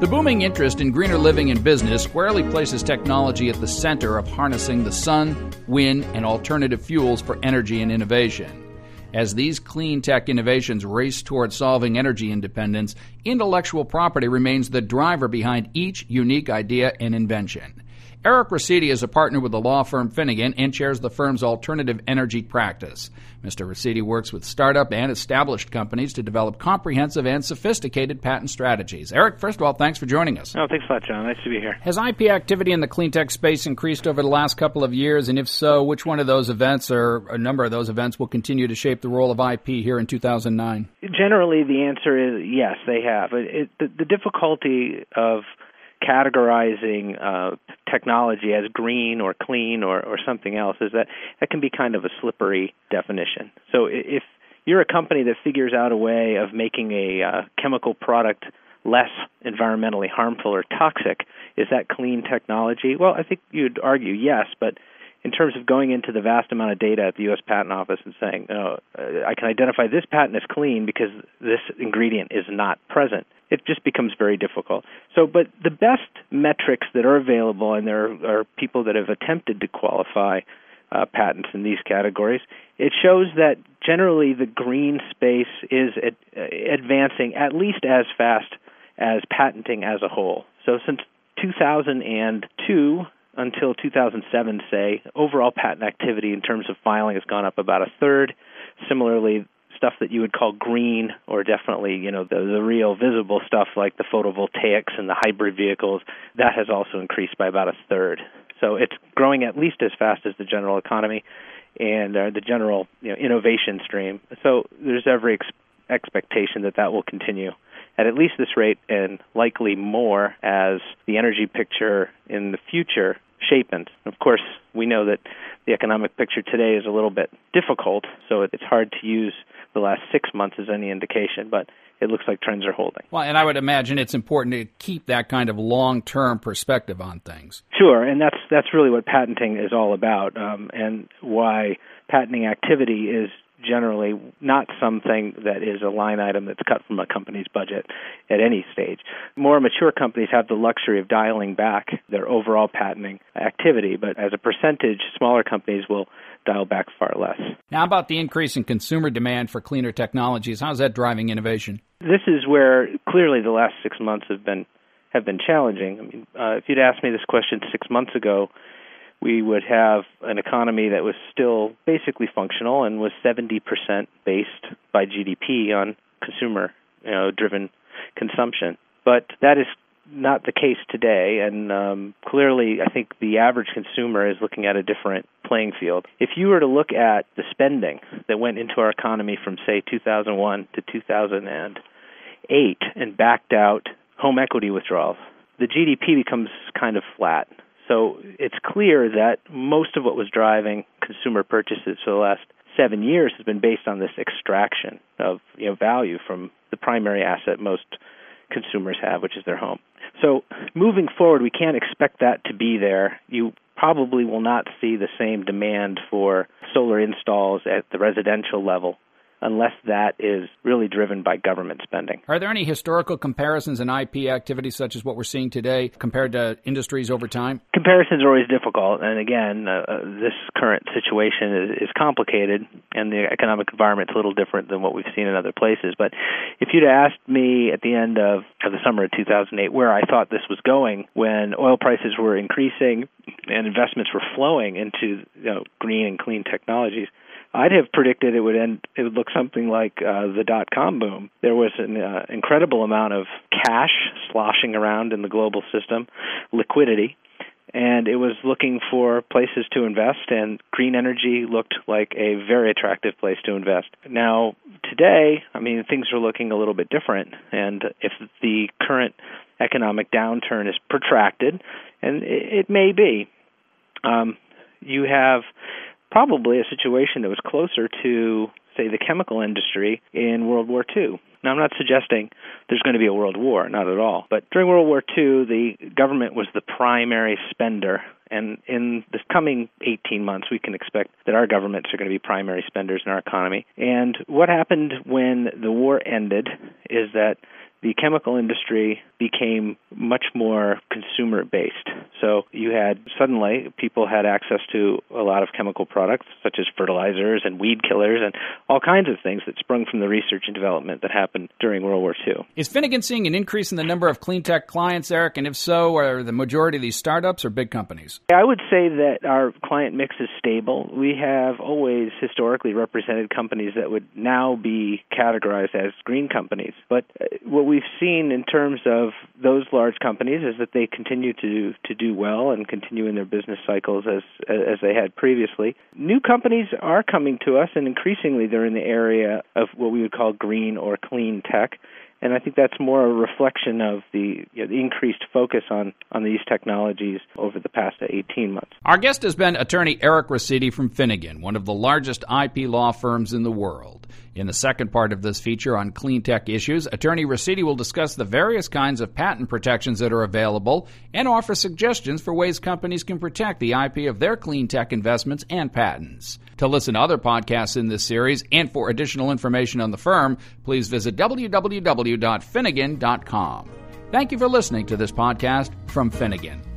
The booming interest in greener living and business squarely places technology at the center of harnessing the sun, wind, and alternative fuels for energy and innovation. As these clean tech innovations race toward solving energy independence, intellectual property remains the driver behind each unique idea and invention. Eric Raciti is a partner with the law firm Finnegan and chairs the firm's alternative energy practice. Mr. Raciti works with startup and established companies to develop comprehensive and sophisticated patent strategies. Eric, first of all, thanks for joining us. Oh, thanks a lot, John. Nice to be here. Has IP activity in the clean tech space increased over the last couple of years? And if so, which one of those events or a number of those events will continue to shape the role of IP here in 2009? Generally, the answer is yes, they have. It, it, the, the difficulty of categorizing uh, technology as green or clean or, or something else is that that can be kind of a slippery definition. So if you're a company that figures out a way of making a uh, chemical product less environmentally harmful or toxic, is that clean technology? Well, I think you'd argue yes, but in terms of going into the vast amount of data at the U.S. Patent Office and saying, oh, I can identify this patent as clean because this ingredient is not present, it just becomes very difficult. So, but the best metrics that are available, and there are people that have attempted to qualify uh, patents in these categories, it shows that generally the green space is ad- advancing at least as fast as patenting as a whole. So, since 2002, until 2007, say, overall patent activity in terms of filing has gone up about a third. Similarly, stuff that you would call green, or definitely, you know, the, the real visible stuff like the photovoltaics and the hybrid vehicles, that has also increased by about a third. So it's growing at least as fast as the general economy and uh, the general you know, innovation stream. So there's every ex- expectation that that will continue at at least this rate and likely more as the energy picture in the future shapens. Of course, we know that the economic picture today is a little bit difficult, so it's hard to use the last six months is any indication, but it looks like trends are holding. Well, and I would imagine it's important to keep that kind of long-term perspective on things. Sure, and that's that's really what patenting is all about, um, and why patenting activity is generally not something that is a line item that's cut from a company's budget at any stage. More mature companies have the luxury of dialing back their overall patenting activity, but as a percentage, smaller companies will dial back far less. Now, about the increase in consumer demand for cleaner technologies? How's that driving innovation? This is where clearly the last six months have been have been challenging. I mean, uh, if you'd asked me this question six months ago, we would have an economy that was still basically functional and was 70% based by GDP on consumer you know, driven consumption. But that is not the case today, and um, clearly, I think the average consumer is looking at a different playing field. If you were to look at the spending that went into our economy from, say, 2001 to 2008 and backed out home equity withdrawals, the GDP becomes kind of flat. So it's clear that most of what was driving consumer purchases for the last seven years has been based on this extraction of you know, value from the primary asset most consumers have, which is their home. So moving forward, we can't expect that to be there. You probably will not see the same demand for solar installs at the residential level unless that is really driven by government spending. Are there any historical comparisons in IP activity such as what we're seeing today compared to industries over time? Comparisons are always difficult, and again, uh, uh this current situation is, is complicated, and the economic environment is a little different than what we've seen in other places. But if you'd asked me at the end of, of the summer of 2008 where I thought this was going when oil prices were increasing and investments were flowing into you know, green and clean technologies, I'd have predicted it would end. It would look something like uh, the dot com boom. There was an uh, incredible amount of cash sloshing around in the global system, liquidity, and it was looking for places to invest. And green energy looked like a very attractive place to invest. Now, today, I mean, things are looking a little bit different. And if the current economic downturn is protracted, and it, it may be, um, you have probably a situation that was closer to, say, the chemical industry in World War II. Now, I'm not suggesting there's going to be a world war, not at all. But during World War II, the government was the primary spender. And in the coming 18 months, we can expect that our governments are going to be primary spenders in our economy. And what happened when the war ended is that the chemical industry became much more consumer based. So you had suddenly people had access to a lot of chemical products such as fertilizers and weed killers and all kinds of things that sprung from the research and development that happened during World War II. Is Finnegan seeing an increase in the number of clean tech clients, Eric? And if so, are the majority of these startups or big companies? I would say that our client mix is stable. We have always historically represented companies that would now be categorized as green companies. But uh, what we've seen in terms of those large companies is that they continue to to do well and continue in their business cycles as as they had previously. New companies are coming to us, and increasingly they're in the area of what we would call green or clean tech and I think that's more a reflection of the, you know, the increased focus on, on these technologies over the past 18 months. Our guest has been attorney Eric Raciti from Finnegan, one of the largest IP law firms in the world. In the second part of this feature on clean tech issues, attorney Raciti will discuss the various kinds of patent protections that are available and offer suggestions for ways companies can protect the IP of their clean tech investments and patents. To listen to other podcasts in this series and for additional information on the firm, please visit www.finnegan.com. Thank you for listening to this podcast from Finnegan.